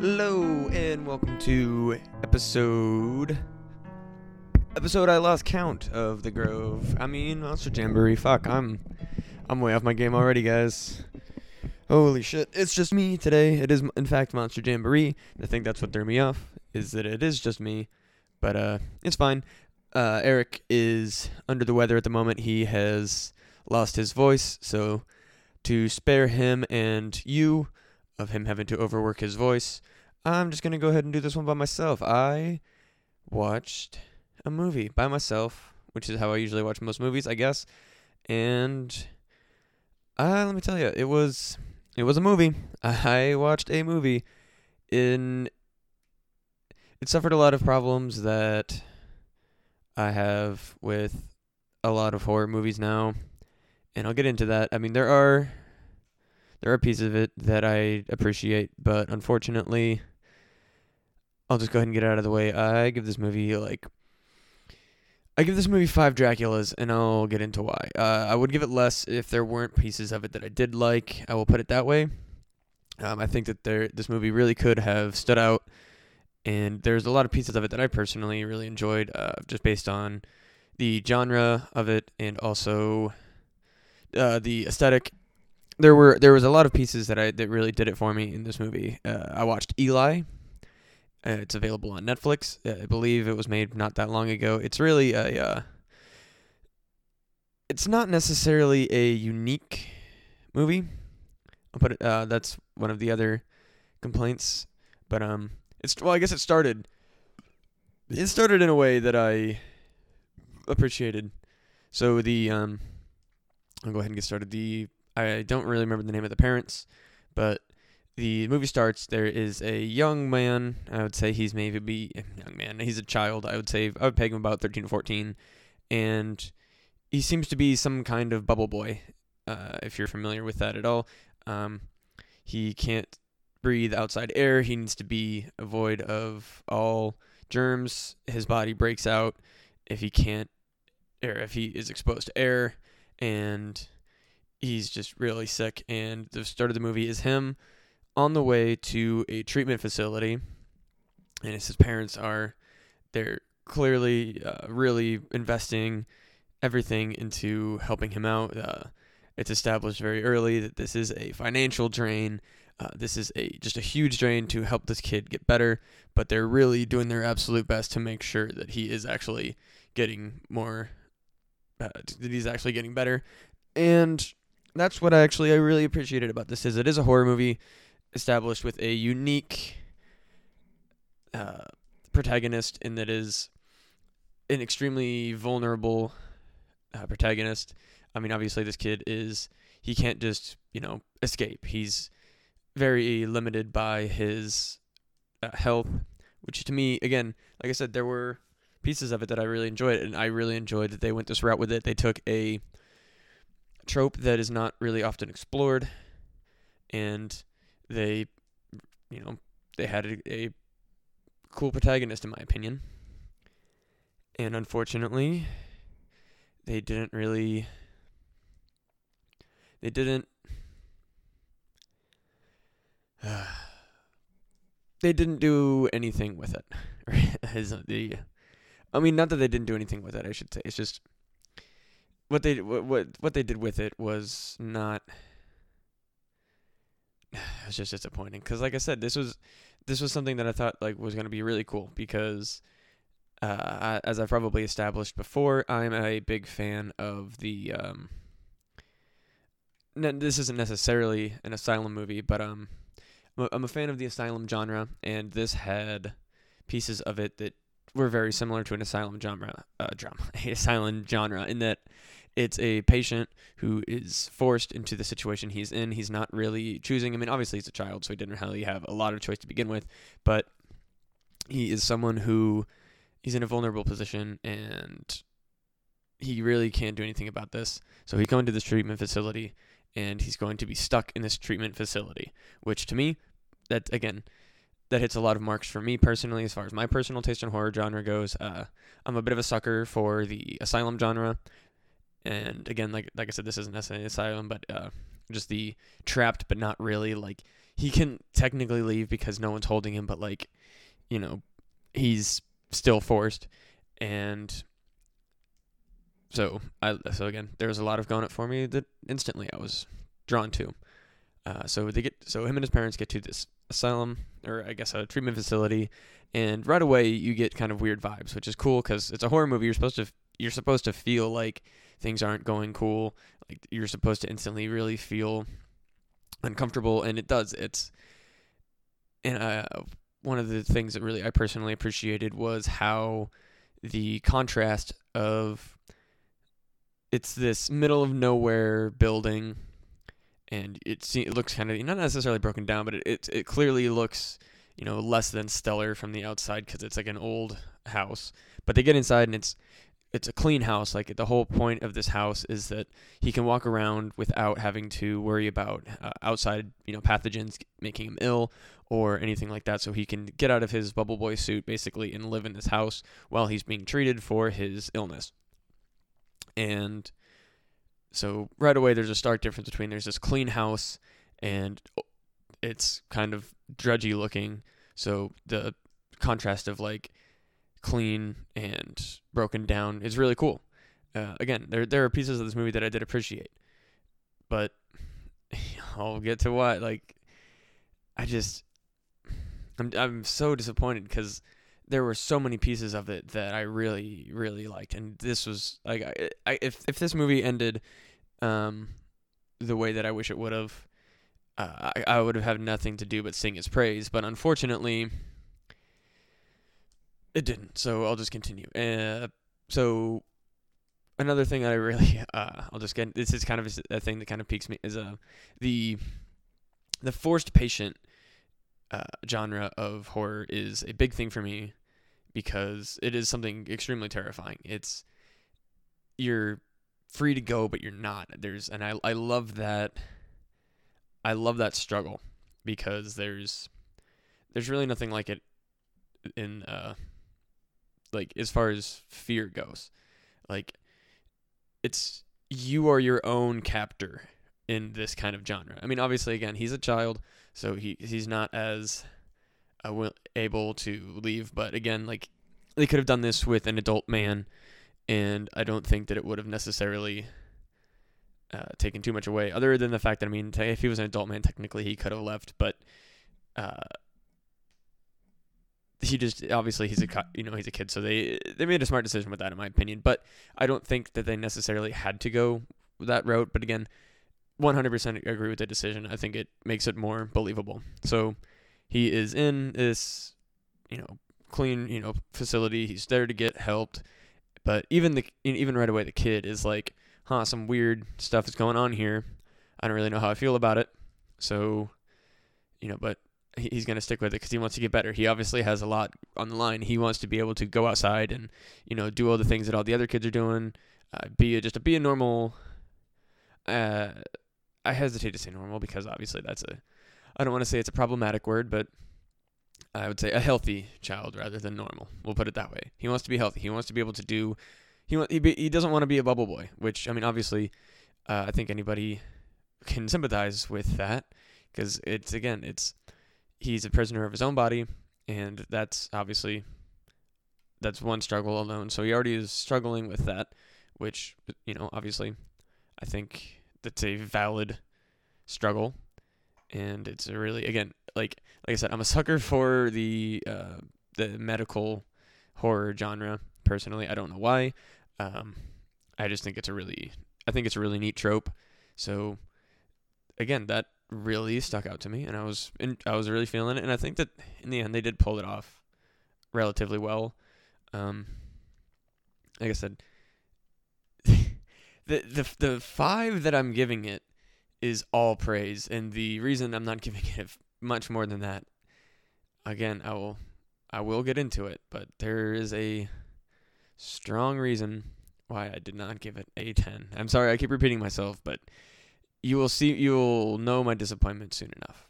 Hello and welcome to episode episode I lost count of the Grove. I mean Monster Jamboree. Fuck, I'm I'm way off my game already, guys. Holy shit! It's just me today. It is in fact Monster Jamboree. I think that's what threw me off is that it is just me, but uh, it's fine. Uh, Eric is under the weather at the moment. He has lost his voice, so to spare him and you of him having to overwork his voice, I'm just going to go ahead and do this one by myself. I watched a movie by myself, which is how I usually watch most movies, I guess. And uh, let me tell you, it was it was a movie. I watched a movie in it suffered a lot of problems that I have with a lot of horror movies now, and I'll get into that. I mean, there are there are pieces of it that I appreciate, but unfortunately, I'll just go ahead and get it out of the way. I give this movie like I give this movie five Draculas, and I'll get into why. Uh, I would give it less if there weren't pieces of it that I did like. I will put it that way. Um, I think that there this movie really could have stood out, and there's a lot of pieces of it that I personally really enjoyed, uh, just based on the genre of it and also uh, the aesthetic there were there was a lot of pieces that I that really did it for me in this movie. Uh, I watched Eli. Uh, it's available on Netflix. Uh, I believe it was made not that long ago. It's really a. Uh, it's not necessarily a unique movie. I'll put it. Uh, that's one of the other complaints, but um, it's well. I guess it started. It started in a way that I appreciated. So the um, I'll go ahead and get started. The I don't really remember the name of the parents, but the movie starts. There is a young man. I would say he's maybe be a young man. He's a child. I would say I would peg him about thirteen to fourteen, and he seems to be some kind of bubble boy. Uh, if you're familiar with that at all, um, he can't breathe outside air. He needs to be void of all germs. His body breaks out if he can't, or if he is exposed to air, and he's just really sick. And the start of the movie is him on the way to a treatment facility, and his parents are they're clearly uh, really investing everything into helping him out. Uh, it's established very early that this is a financial drain. Uh, this is a just a huge drain to help this kid get better, but they're really doing their absolute best to make sure that he is actually getting more, uh, that he's actually getting better. And that's what I actually I really appreciated about this is it is a horror movie established with a unique uh, protagonist in that is an extremely vulnerable uh, protagonist. I mean, obviously this kid is he can't just you know escape. He's very limited by his uh, health, which to me again, like I said, there were pieces of it that I really enjoyed, and I really enjoyed that they went this route with it. They took a trope that is not really often explored, and they, you know, they had a, a cool protagonist in my opinion, and unfortunately, they didn't really. They didn't. Uh, they didn't do anything with it. Is the, I mean, not that they didn't do anything with it. I should say it's just what they what what, what they did with it was not it was just disappointing. Because like i said this was this was something that i thought like was going to be really cool because uh, as i've probably established before i'm a big fan of the um this isn't necessarily an asylum movie but um i'm a fan of the asylum genre and this had pieces of it that were very similar to an asylum genre uh, drama asylum genre in that it's a patient who is forced into the situation he's in. He's not really choosing. I mean, obviously he's a child, so he didn't really have a lot of choice to begin with, but he is someone who he's in a vulnerable position and he really can't do anything about this. So he's going to this treatment facility and he's going to be stuck in this treatment facility, which to me, that again, that hits a lot of marks for me personally as far as my personal taste in horror genre goes. Uh, I'm a bit of a sucker for the asylum genre and again, like like I said, this isn't necessarily asylum, but uh, just the trapped but not really like he can technically leave because no one's holding him, but like you know he's still forced and so I so again there was a lot of going up for me that instantly I was drawn to. Uh, so they get so him and his parents get to this asylum or I guess a treatment facility, and right away you get kind of weird vibes, which is cool because it's a horror movie. You're supposed to you're supposed to feel like things aren't going cool. Like you're supposed to instantly really feel uncomfortable, and it does. It's and uh, one of the things that really I personally appreciated was how the contrast of it's this middle of nowhere building and it it looks kind of not necessarily broken down but it, it, it clearly looks you know less than stellar from the outside because it's like an old house but they get inside and it's it's a clean house like the whole point of this house is that he can walk around without having to worry about uh, outside you know pathogens making him ill or anything like that. So he can get out of his bubble boy suit basically and live in this house while he's being treated for his illness. And so right away there's a stark difference between there's this clean house and it's kind of drudgy looking. So the contrast of like clean and broken down is really cool uh, again there there are pieces of this movie that I did appreciate but I'll get to what like I just I'm I'm so disappointed because there were so many pieces of it that I really really liked, and this was like I, I if if this movie ended, um, the way that I wish it would have, uh, I I would have had nothing to do but sing its praise. But unfortunately, it didn't. So I'll just continue. Uh, so another thing that I really uh, I'll just get this is kind of a, thing that kind of piques me is uh the the forced patient uh, genre of horror is a big thing for me because it is something extremely terrifying. It's you're free to go, but you're not. There's and I I love that. I love that struggle because there's there's really nothing like it in uh like as far as fear goes. Like it's you are your own captor in this kind of genre. I mean, obviously, again, he's a child, so he he's not as uh, able to leave. But again, like they could have done this with an adult man, and I don't think that it would have necessarily uh, taken too much away. Other than the fact that I mean, if he was an adult man, technically he could have left, but uh, he just obviously he's a you know he's a kid, so they they made a smart decision with that in my opinion. But I don't think that they necessarily had to go that route. But again. 100% agree with the decision. I think it makes it more believable. So, he is in this, you know, clean, you know, facility. He's there to get helped. But even the even right away, the kid is like, "Huh, some weird stuff is going on here. I don't really know how I feel about it." So, you know, but he's going to stick with it because he wants to get better. He obviously has a lot on the line. He wants to be able to go outside and you know do all the things that all the other kids are doing. Uh, be a, just a, be a normal. Uh, I hesitate to say normal because obviously that's a I don't want to say it's a problematic word, but I would say a healthy child rather than normal. We'll put it that way. He wants to be healthy. He wants to be able to do. He he, be, he doesn't want to be a bubble boy, which I mean, obviously, uh, I think anybody can sympathize with that because it's again, it's he's a prisoner of his own body, and that's obviously that's one struggle alone. So he already is struggling with that, which you know, obviously, I think that's a valid struggle and it's a really again like like I said, I'm a sucker for the uh, the medical horror genre. Personally, I don't know why. Um, I just think it's a really I think it's a really neat trope. So again, that really stuck out to me, and I was in, I was really feeling it, and I think that in the end they did pull it off relatively well. Um, like I said, the the the five that I'm giving it is all praise. And the reason I'm not giving it much more than that, again, I will I will get into it, but there is a strong reason why I did not give it a 10. I'm sorry I keep repeating myself, but you will see you will know my disappointment soon enough.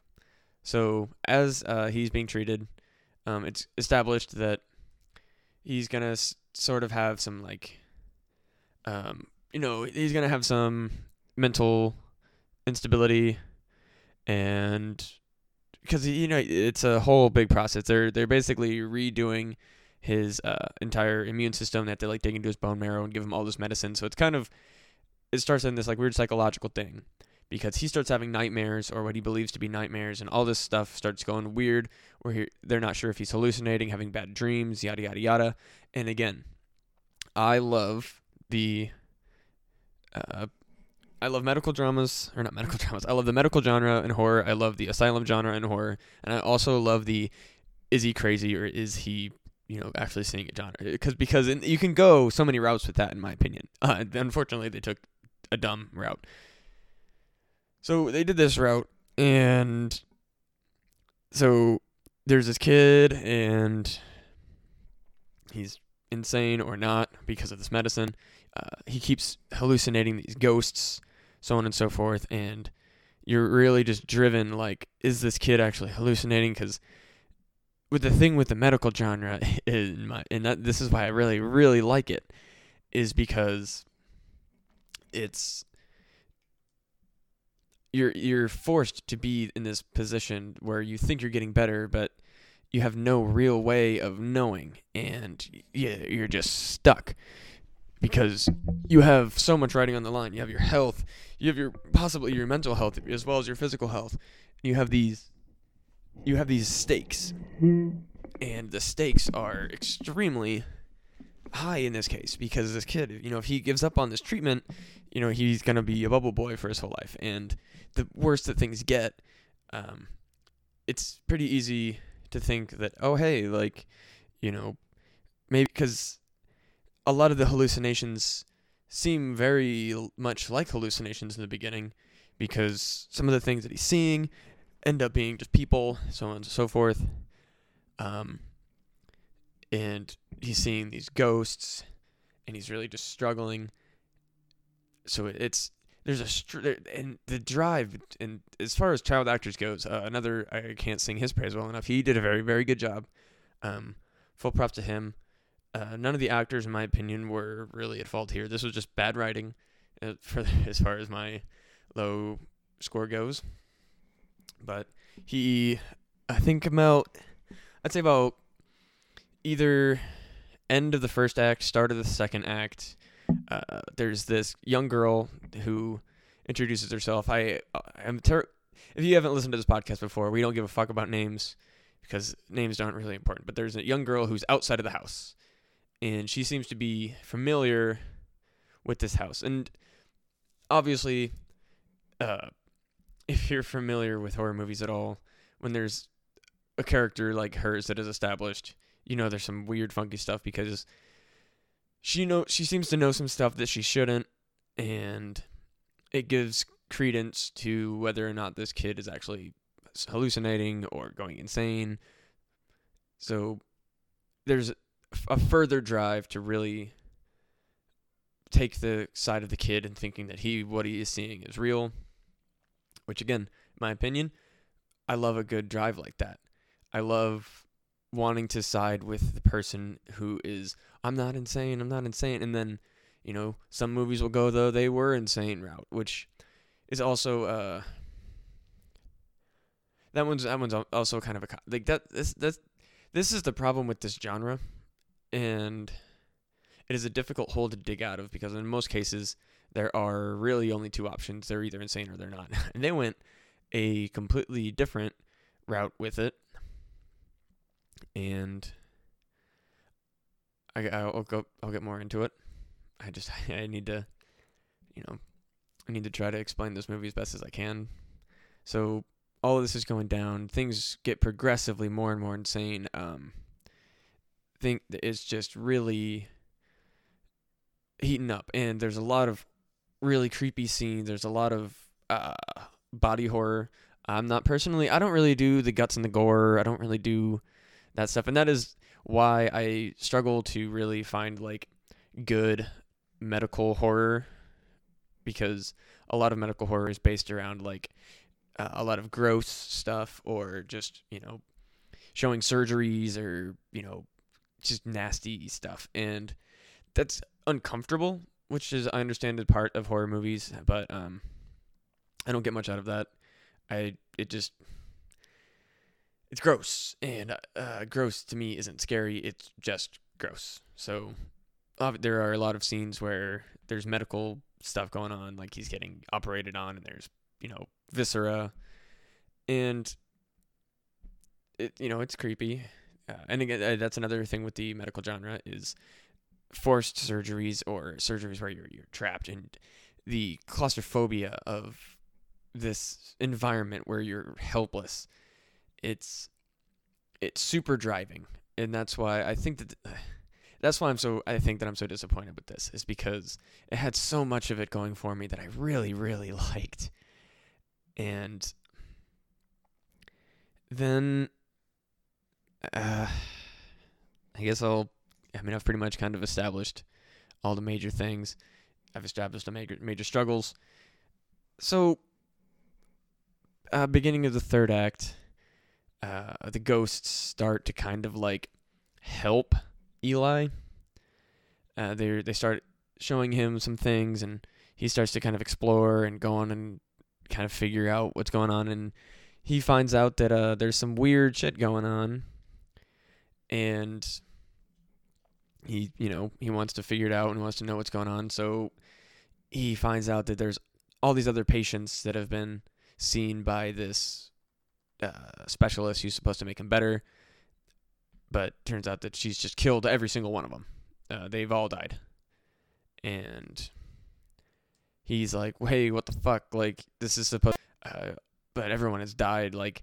So, as uh, he's being treated, um, it's established that he's to s- sort of have some like um, you know, he's to have some mental instability and because you know it's a whole big process. They're they're basically redoing his uh, entire immune system. That they have to like dig into his bone marrow and give him all this medicine. So it's kind of it starts in this like weird psychological thing because he starts having nightmares or what he believes to be nightmares, and all this stuff starts going weird. Where he, they're not sure if he's hallucinating, having bad dreams, yada yada yada. And again, I love the uh, I love medical dramas, or not medical dramas. I love the medical genre in horror. I love the asylum genre in horror, and I also love the is he crazy or is he, you know, actually seeing a genre? Because because in, you can go so many routes with that, in my opinion. Uh, unfortunately, they took a dumb route. So they did this route, and so there's this kid, and he's insane or not because of this medicine. Uh, he keeps hallucinating these ghosts so on and so forth. And you're really just driven like, is this kid actually hallucinating? Because with the thing with the medical genre, in my, and that, this is why I really, really like it, is because it's you're you're forced to be in this position where you think you're getting better, but you have no real way of knowing, and yeah, you're just stuck because you have so much riding on the line. You have your health, you have your possibly your mental health as well as your physical health. You have these you have these stakes. And the stakes are extremely high in this case because this kid, you know, if he gives up on this treatment, you know, he's going to be a bubble boy for his whole life. And the worse that things get, um, it's pretty easy to think that, oh, hey, like, you know, maybe because a lot of the hallucinations seem very much like hallucinations in the beginning because some of the things that he's seeing end up being just people, so on and so forth. Um, and he's seeing these ghosts, and he's really just struggling. So it's there's a str- and the drive and as far as child actors goes, uh, another I can't sing his praise well enough. He did a very very good job. Um, full props to him. Uh, none of the actors, in my opinion, were really at fault here. This was just bad writing, uh, for as far as my low score goes. But he, I think about, I'd say about either end of the first act, start of the second act. Uh, there's this young girl who introduces herself. I, I'm ter- if you haven't listened to this podcast before, we don't give a fuck about names because names aren't really important. But there's a young girl who's outside of the house and she seems to be familiar with this house. And obviously, uh, if you're familiar with horror movies at all, when there's a character like hers that is established, you know there's some weird, funky stuff because she know she seems to know some stuff that she shouldn't, and it gives credence to whether or not this kid is actually hallucinating or going insane. So there's a further drive to really take the side of the kid and thinking that he what he is seeing is real which again my opinion i love a good drive like that i love wanting to side with the person who is i'm not insane i'm not insane and then you know some movies will go though they were insane route which is also uh that one's that one's also kind of a like that this this this is the problem with this genre and it is a difficult hole to dig out of because in most cases there are really only two options they're either insane or they're not and they went a completely different route with it and I, I'll go I'll get more into it I just I need to you know I need to try to explain this movie as best as I can so all of this is going down things get progressively more and more insane um think it's just really heating up, and there's a lot of really creepy scenes. There's a lot of uh, body horror. I'm not personally. I don't really do the guts and the gore. I don't really do that stuff, and that is why I struggle to really find like good medical horror because a lot of medical horror is based around like uh, a lot of gross stuff or just you know showing surgeries or you know just nasty stuff, and that's uncomfortable. Which is I understand is part of horror movies, but um, I don't get much out of that. I it just it's gross, and uh, gross to me isn't scary. It's just gross. So there are a lot of scenes where there's medical stuff going on, like he's getting operated on, and there's you know viscera, and it you know it's creepy. Uh, and again, uh, that's another thing with the medical genre is forced surgeries or surgeries where you're you're trapped and the claustrophobia of this environment where you're helpless. It's it's super driving, and that's why I think that that's why I'm so I think that I'm so disappointed with this is because it had so much of it going for me that I really really liked, and then uh, I guess I'll I mean I've pretty much kind of established all the major things. I've established the major major struggles. So uh, beginning of the third act, uh, the ghosts start to kind of like help Eli. Uh, they they start showing him some things, and he starts to kind of explore and go on and kind of figure out what's going on. And he finds out that uh, there's some weird shit going on, and he you know he wants to figure it out and wants to know what's going on. So he finds out that there's all these other patients that have been seen by this uh, specialist who's supposed to make him better. But turns out that she's just killed every single one of them. Uh, they've all died. And he's like, hey, what the fuck? Like, this is supposed. Uh, but everyone has died. Like,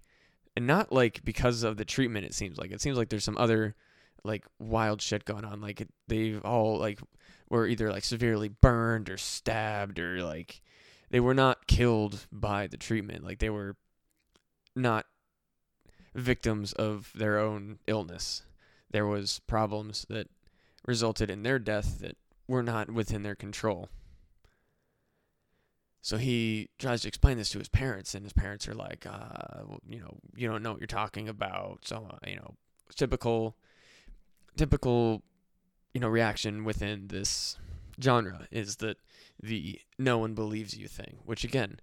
and not like because of the treatment. It seems like it seems like there's some other like wild shit going on. Like they've all like were either like severely burned or stabbed or like they were not killed by the treatment. Like they were not victims of their own illness. There was problems that resulted in their death that were not within their control. So he tries to explain this to his parents, and his parents are like, uh, you know, you don't know what you're talking about. So, uh, you know, typical, typical, you know, reaction within this genre is that the no one believes you thing, which again,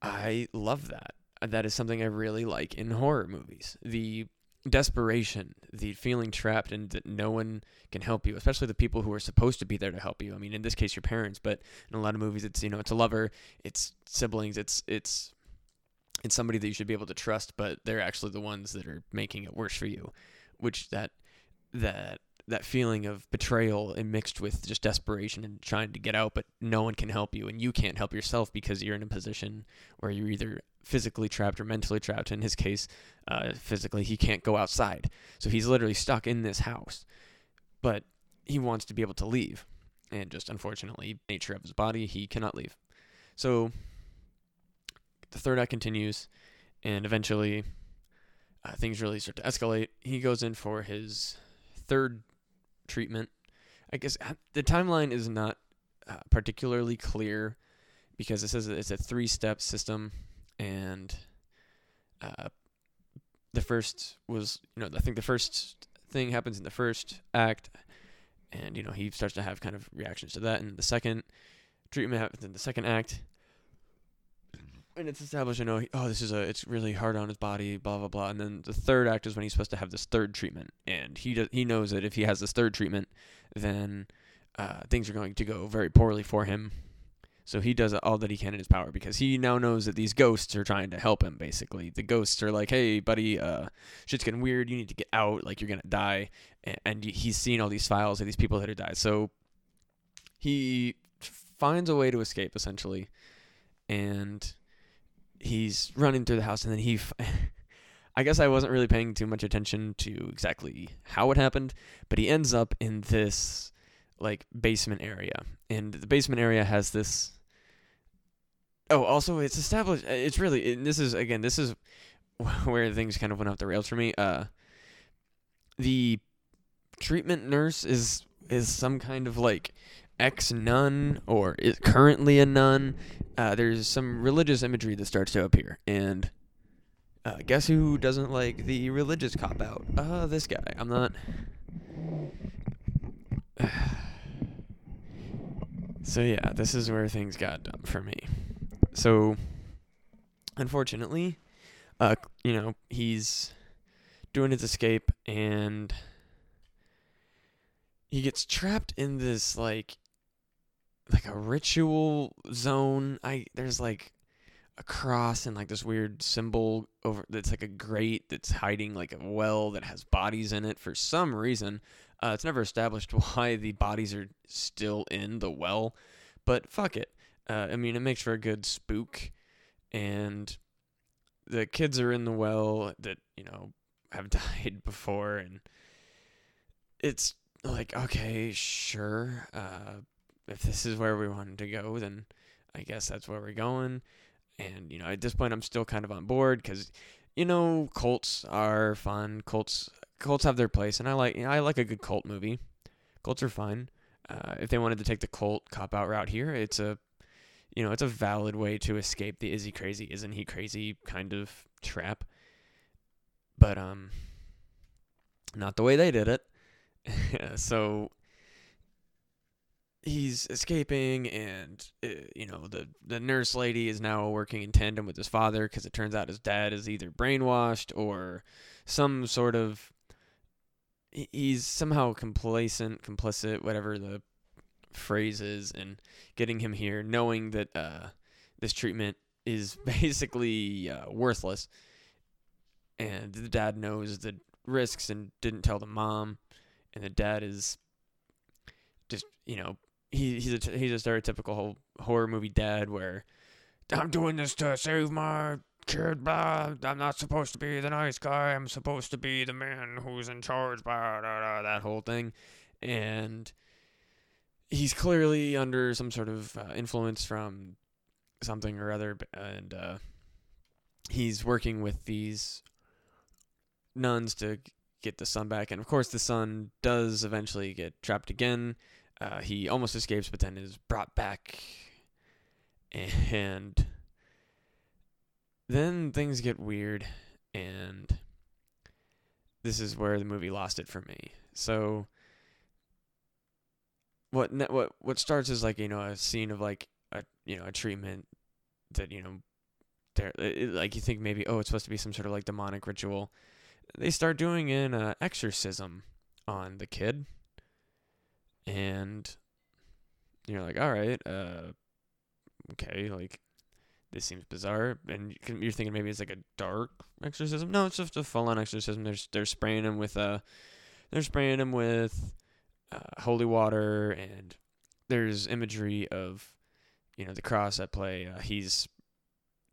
I love that. That is something I really like in horror movies. The desperation, the feeling trapped and that no one can help you, especially the people who are supposed to be there to help you. I mean, in this case, your parents, but in a lot of movies, it's you know, it's a lover, it's siblings, it's it's it's somebody that you should be able to trust, but they're actually the ones that are making it worse for you. Which that that that feeling of betrayal and mixed with just desperation and trying to get out, but no one can help you, and you can't help yourself because you're in a position where you're either physically trapped or mentally trapped. In his case, uh, physically, he can't go outside, so he's literally stuck in this house. But he wants to be able to leave, and just unfortunately, nature of his body, he cannot leave. So the third act continues, and eventually, uh, things really start to escalate. He goes in for his third treatment. I guess uh, the timeline is not uh, particularly clear because it says it's a three step system, and uh, the first was, you know, I think the first thing happens in the first act, and, you know, he starts to have kind of reactions to that, and the second treatment happens in the second act, and it's established, you know, oh, this is a, it's really hard on his body, blah blah blah. And then the third act is when he's supposed to have this third treatment, and he does, he knows that if he has this third treatment, then uh, things are going to go very poorly for him. So he does all that he can in his power because he now knows that these ghosts are trying to help him. Basically, the ghosts are like, "Hey, buddy, uh, shit's getting weird. You need to get out. Like, you're gonna die." And, he's seen all these files of these people that have died. So he finds a way to escape, essentially, and he's running through the house and then he f- I guess I wasn't really paying too much attention to exactly how it happened, but he ends up in this like basement area. And the basement area has this Oh, also it's established it's really this is again, this is where things kind of went off the rails for me. Uh the treatment nurse is is some kind of like ex nun or is currently a nun. Uh, there's some religious imagery that starts to appear, and uh, guess who doesn't like the religious cop out? Uh, this guy. I'm not. so yeah, this is where things got dumb for me. So unfortunately, uh, you know, he's doing his escape and he gets trapped in this like like a ritual zone. I there's like a cross and like this weird symbol over that's like a grate that's hiding like a well that has bodies in it for some reason. Uh, it's never established why the bodies are still in the well, but fuck it. Uh, I mean, it makes for a good spook, and the kids are in the well that you know have died before, and it's like okay, sure. Uh, if this is where we wanted to go, then I guess that's where we're going. And you know, at this point, I'm still kind of on board because you know, cults are fun. Cults cults have their place, and I like you know, I like a good cult movie. Cults are fun. Uh, if they wanted to take the cult cop out route here, it's a you know it's a valid way to escape the is he crazy isn't he crazy kind of trap. But um, not the way they did it. so he's escaping and uh, you know the the nurse lady is now working in tandem with his father because it turns out his dad is either brainwashed or some sort of he's somehow complacent complicit whatever the phrase is and getting him here knowing that uh, this treatment is basically uh, worthless and the dad knows the risks and didn't tell the mom and the dad is just you know he he's a he's a stereotypical horror movie dad where I'm doing this to save my kid. Blah. I'm not supposed to be the nice guy. I'm supposed to be the man who's in charge. Blah, blah, blah, that whole thing, and he's clearly under some sort of uh, influence from something or other, and uh, he's working with these nuns to get the son back. And of course, the son does eventually get trapped again uh, he almost escapes, but then is brought back. And then things get weird, and this is where the movie lost it for me. So what what what starts is like you know a scene of like a you know a treatment that you know there like you think maybe oh it's supposed to be some sort of like demonic ritual. They start doing an uh, exorcism on the kid and you're like, all right, uh, okay, like this seems bizarre, and you're thinking maybe it's like a dark exorcism. No, it's just a full-on exorcism. They're they're spraying him with uh, they're spraying him with uh, holy water, and there's imagery of you know the cross at play. Uh, he's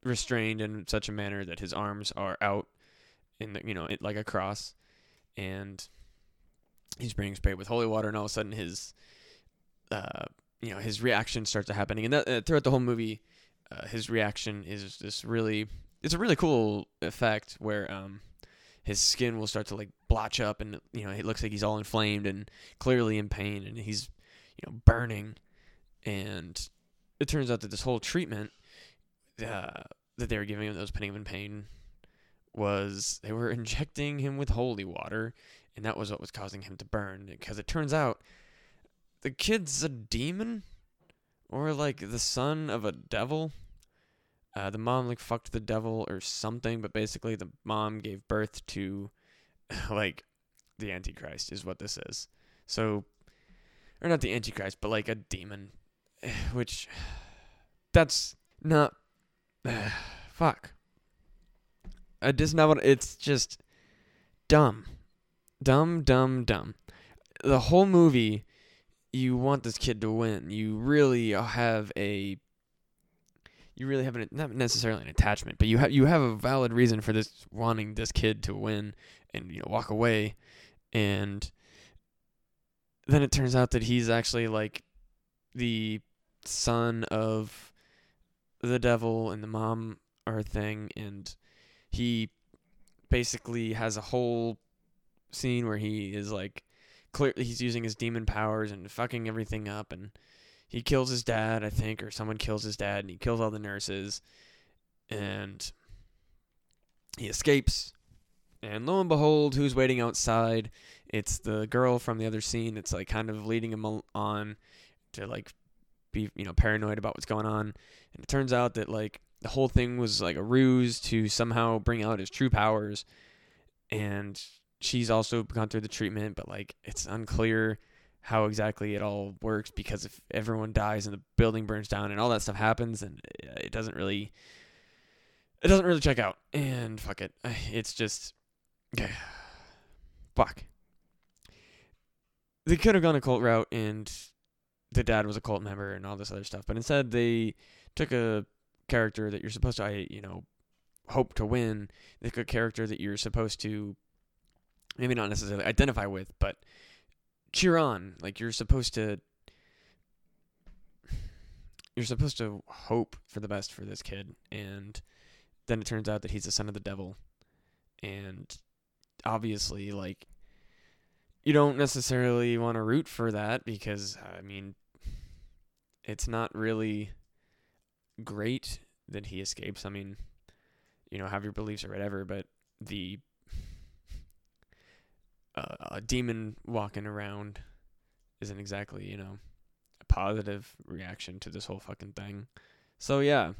restrained in such a manner that his arms are out in the you know it, like a cross, and he's being sprayed with holy water, and all of a sudden his, uh, you know, his reaction starts happening, and that, uh, throughout the whole movie, uh, his reaction is this really, it's a really cool effect where um, his skin will start to like blotch up, and you know, it looks like he's all inflamed and clearly in pain, and he's, you know, burning, and it turns out that this whole treatment, uh, that they were giving him that was putting him in pain was they were injecting him with holy water and that was what was causing him to burn. Because it turns out the kid's a demon or like the son of a devil uh, the mom like fucked the devil or something but basically the mom gave birth to like the antichrist is what this is so or not the antichrist but like a demon which that's not fuck I not it's just dumb dumb, dumb, dumb. The whole movie, you want this kid to win. You really have a you really have an, not necessarily an attachment, but you have you have a valid reason for this wanting this kid to win and you know walk away, and then it turns out that he's actually like the son of the devil and the mom are a thing, and he basically has a whole scene where he is like clearly he's using his demon powers and fucking everything up. And he kills his dad, I think, or someone kills his dad and he kills all the nurses and he escapes. And lo and behold, who's waiting outside? It's the girl from the other scene. It's like kind of leading him on to like be, you know, paranoid about what's going on. And it turns out that like the whole thing was like a ruse to somehow bring out his true powers and she's also gone through the treatment but like it's unclear how exactly it all works because if everyone dies and the building burns down and all that stuff happens and it doesn't really it doesn't really check out. And fuck it. It's just Okay. fuck. They could have gone a cult route and the dad was a cult member and all this other stuff but instead they took a character that you're supposed to I you know hope to win they took a character that you're supposed to maybe not necessarily identify with but cheer on. Like you're supposed to you're supposed to hope for the best for this kid and then it turns out that he's the son of the devil and obviously like you don't necessarily want to root for that because I mean it's not really great that he escapes. I mean, you know, have your beliefs or whatever, but the a demon walking around isn't exactly, you know, a positive reaction to this whole fucking thing. So yeah,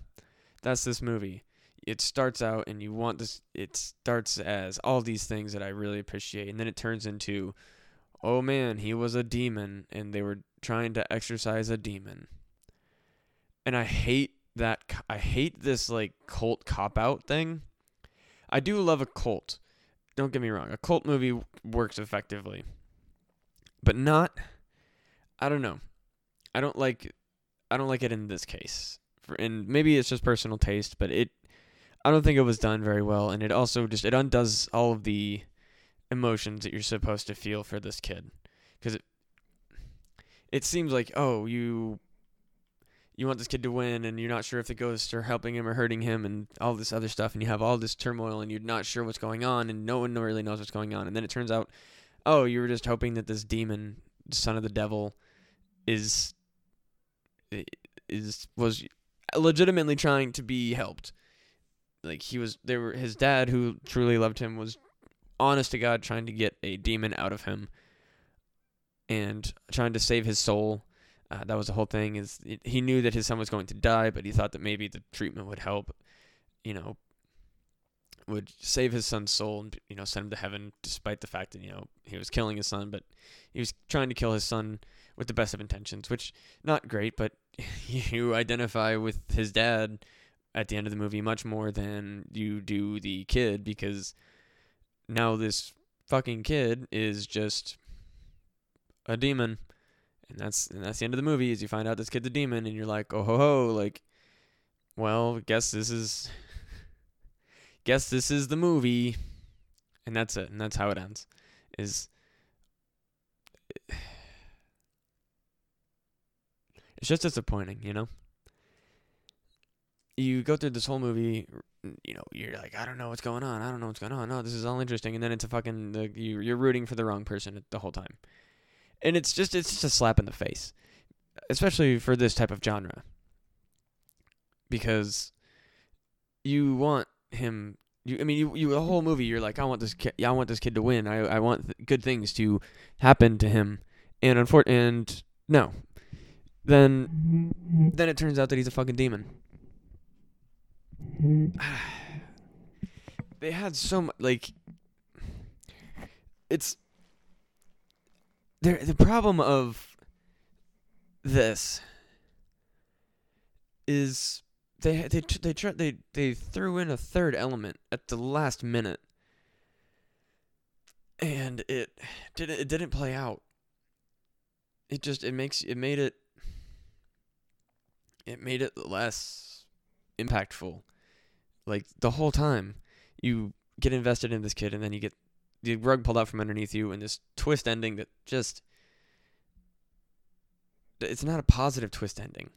that's this movie. It starts out and you want this it starts as all these things that I really appreciate and then it turns into oh man, he was a demon and they were trying to exorcise a demon. And I hate that I hate this like cult cop out thing. I do love a cult don't get me wrong, a cult movie works effectively, but not. I don't know. I don't like. I don't like it in this case. For, and maybe it's just personal taste, but it. I don't think it was done very well, and it also just it undoes all of the emotions that you're supposed to feel for this kid, because it. It seems like oh you you want this kid to win and you're not sure if the ghosts are helping him or hurting him and all this other stuff and you have all this turmoil and you're not sure what's going on and no one really knows what's going on. And then it turns out oh you were just hoping that this demon son of the devil is is was legitimately trying to be helped. Like he was there were his dad who truly loved him was honest to god trying to get a demon out of him and trying to save his soul uh, that was the whole thing. Is he knew that his son was going to die, but he thought that maybe the treatment would help. You know, would save his son's soul and you know send him to heaven, despite the fact that you know he was killing his son, but he was trying to kill his son with the best of intentions, which not great, but you identify with his dad at the end of the movie much more than you do the kid because now this fucking kid is just a demon and that's and that's the end of the movie is you find out this kid's a demon and you're like oh ho ho like well guess this is guess this is the movie. And that's it. And that's how it ends is it's just disappointing you know? You go through this whole movie you know you're like i don't know what's going on. I don't know what's going on. No this is all interesting. And then it's a fucking the, you, you're rooting for the wrong person the whole time and it's just it's just a slap in the face, especially for this type of genre. Because you want him. You, I mean, you, you the whole movie. You're like, I want this kid. I want this kid to win. I, I want th- good things to happen to him. And unfor- and no, then then it turns out that he's a fucking demon. they had so much like it's there the problem of this is they they they they they threw in a third element at the last minute. And it didn't it didn't play out. It just it makes it made it it made it less impactful. Like the whole time you get invested in this kid and then you get the rug pulled out from underneath you and this twist ending that just it's not a positive twist ending.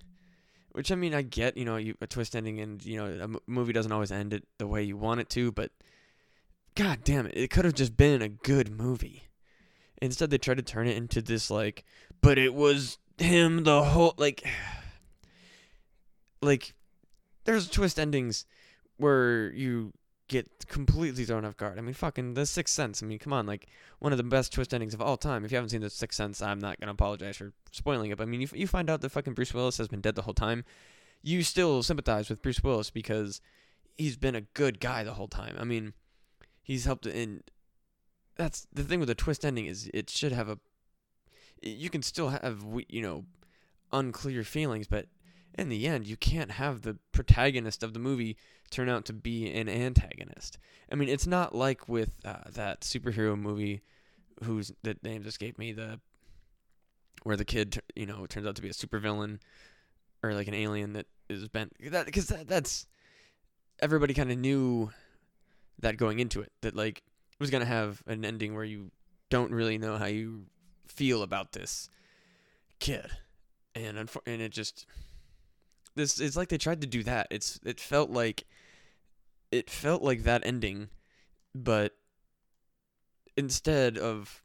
Which i mean i get you know you, a twist ending and you know a m- movie doesn't always end it the way you want it to but god damn it it could have just been a good movie. Instead they tried to turn it into this like but it was him the whole like like there's twist endings where you get completely thrown off guard. I mean, fucking The Sixth Sense. I mean, come on, like one of the best twist endings of all time. If you haven't seen The Sixth Sense, I'm not gonna apologize for spoiling it. But I mean, you, you find out that fucking Bruce Willis has been dead the whole time. you still sympathize with Bruce Willis because he's been a good guy the whole time. I mean, he's helped in. That's the thing with the twist ending is it should have a. You can still have you know, unclear feelings, but in the end, you can't have the protagonist of the movie turn out to be an antagonist. I mean, it's not like with uh, that superhero movie, whose the name escaped me, the where the kid you know turns out to be a supervillain or like an alien that is bent that because that, that's everybody kind of knew that going into it that like it was gonna have an ending where you don't really know how you feel about this kid, and unfor- and it just this it's like they tried to do that. It's it felt like it felt like that ending, but instead of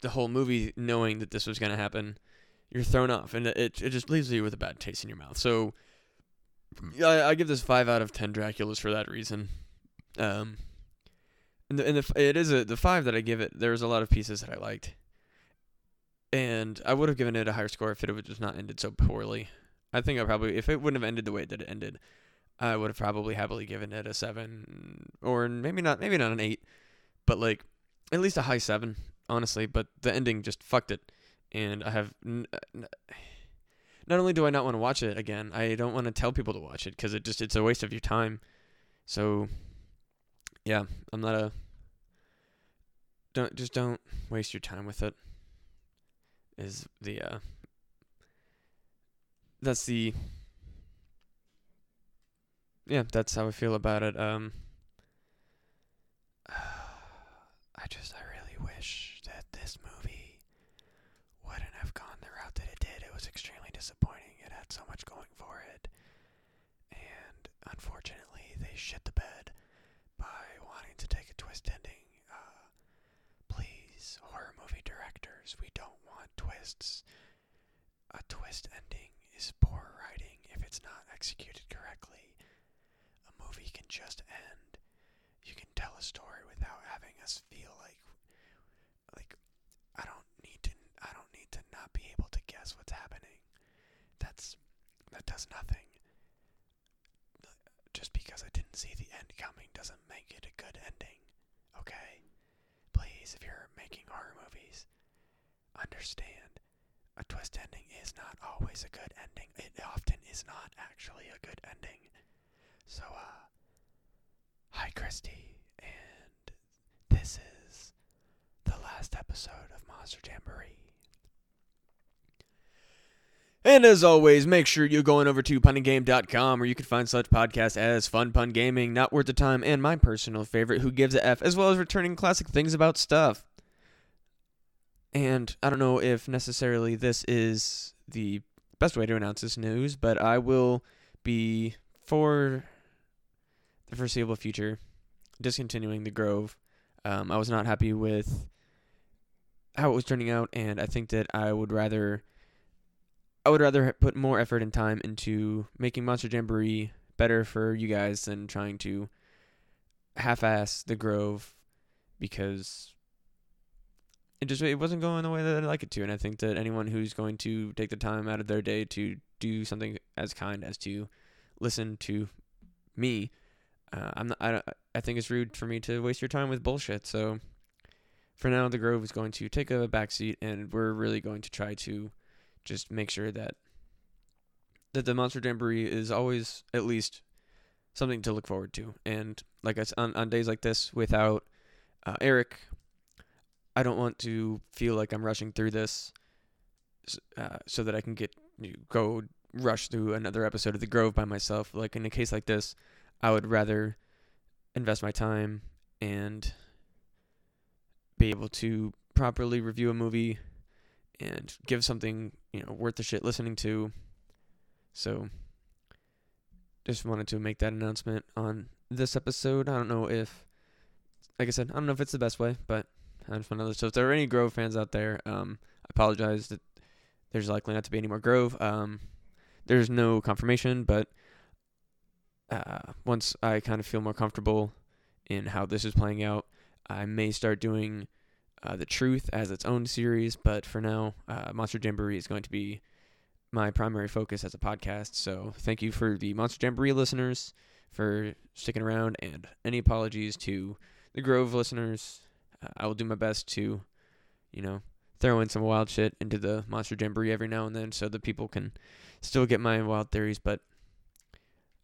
the whole movie knowing that this was gonna happen, you're thrown off, and it it just leaves you with a bad taste in your mouth. So I, I give this five out of ten Draculas for that reason. Um, and the, and the it is a the five that I give it. There's a lot of pieces that I liked, and I would have given it a higher score if it would just not ended so poorly. I think I probably if it wouldn't have ended the way that it ended, I would have probably happily given it a seven or maybe not maybe not an eight, but like at least a high seven honestly. But the ending just fucked it, and I have. N- n- not only do I not want to watch it again, I don't want to tell people to watch it because it just it's a waste of your time. So, yeah, I'm not a. Don't just don't waste your time with it. Is the uh. That's the. Yeah, that's how I feel about it. Um. I just I really wish that this movie wouldn't have gone the route that it did. It was extremely disappointing. It had so much going for it. And unfortunately, they shit the bed by wanting to take a twist ending. Uh, please, horror movie directors, we don't want twists. A twist ending is poor writing if it's not executed correctly. A movie can just end. You can tell a story without having us feel like like I don't need to I don't need to not be able to guess what's happening. That's that does nothing. Just because I didn't see the end coming doesn't make it a good ending. Okay? Please, if you're making horror movies, understand a twist ending is not always a good ending. It often is not actually a good ending. So uh hi Christy and this is the last episode of Monster Jamboree. And as always, make sure you go on over to punninggame.com where you can find such podcasts as Fun Pun Gaming, Not Worth the Time, and my personal favorite, Who Gives a F, as well as returning classic things about stuff. And I don't know if necessarily this is the best way to announce this news, but I will be, for the foreseeable future, discontinuing the Grove. Um, I was not happy with how it was turning out, and I think that I would rather I would rather put more effort and time into making Monster Jamboree better for you guys than trying to half-ass the Grove because it just it wasn't going the way that I'd like it to, and I think that anyone who's going to take the time out of their day to do something as kind as to listen to me, uh, I'm not, I I think it's rude for me to waste your time with bullshit. So for now, the Grove is going to take a backseat, and we're really going to try to just make sure that that the Monster Jamboree is always at least something to look forward to. And like I said, on, on days like this without uh, Eric, I don't want to feel like I'm rushing through this uh, so that I can get go rush through another episode of The Grove by myself. Like in a case like this, I would rather invest my time and be able to properly review a movie and give something you know worth the shit listening to. So, just wanted to make that announcement on this episode. I don't know if, like I said, I don't know if it's the best way, but I just wanted to. So, if there are any Grove fans out there, um, I apologize that there's likely not to be any more Grove. Um, there's no confirmation, but uh, once I kind of feel more comfortable in how this is playing out, I may start doing uh, the Truth as its own series. But for now, uh, Monster Jamboree is going to be my primary focus as a podcast. So thank you for the Monster Jamboree listeners for sticking around, and any apologies to the Grove listeners. I will do my best to, you know, throw in some wild shit into the Monster Jamboree every now and then, so that people can still get my wild theories. But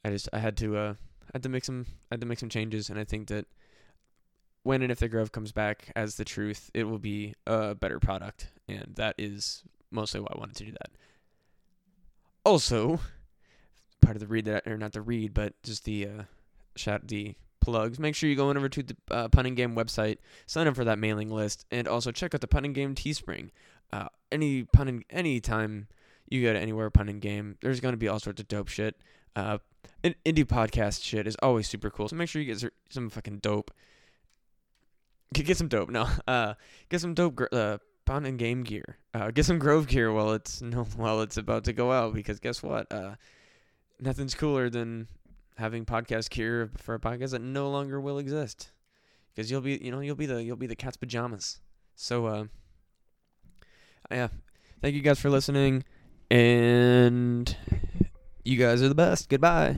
I just I had to uh I had to make some I had to make some changes, and I think that when and if the Grove comes back as the truth, it will be a better product, and that is mostly why I wanted to do that. Also, part of the read that or not the read, but just the uh, shout the plugs. Make sure you go on over to the uh, punning game website, sign up for that mailing list, and also check out the punning game Teespring. Uh, any punning anytime you go to anywhere punning game, there's gonna be all sorts of dope shit. Uh, indie podcast shit is always super cool. So make sure you get some fucking dope. Get some dope. No, uh, get some dope. Uh, punning game gear. Uh, get some Grove gear while it's no while it's about to go out because guess what? Uh, nothing's cooler than having podcast gear for a podcast that no longer will exist because you'll be you know you'll be the you'll be the cat's pajamas. So uh, yeah, thank you guys for listening, and you guys are the best. Goodbye.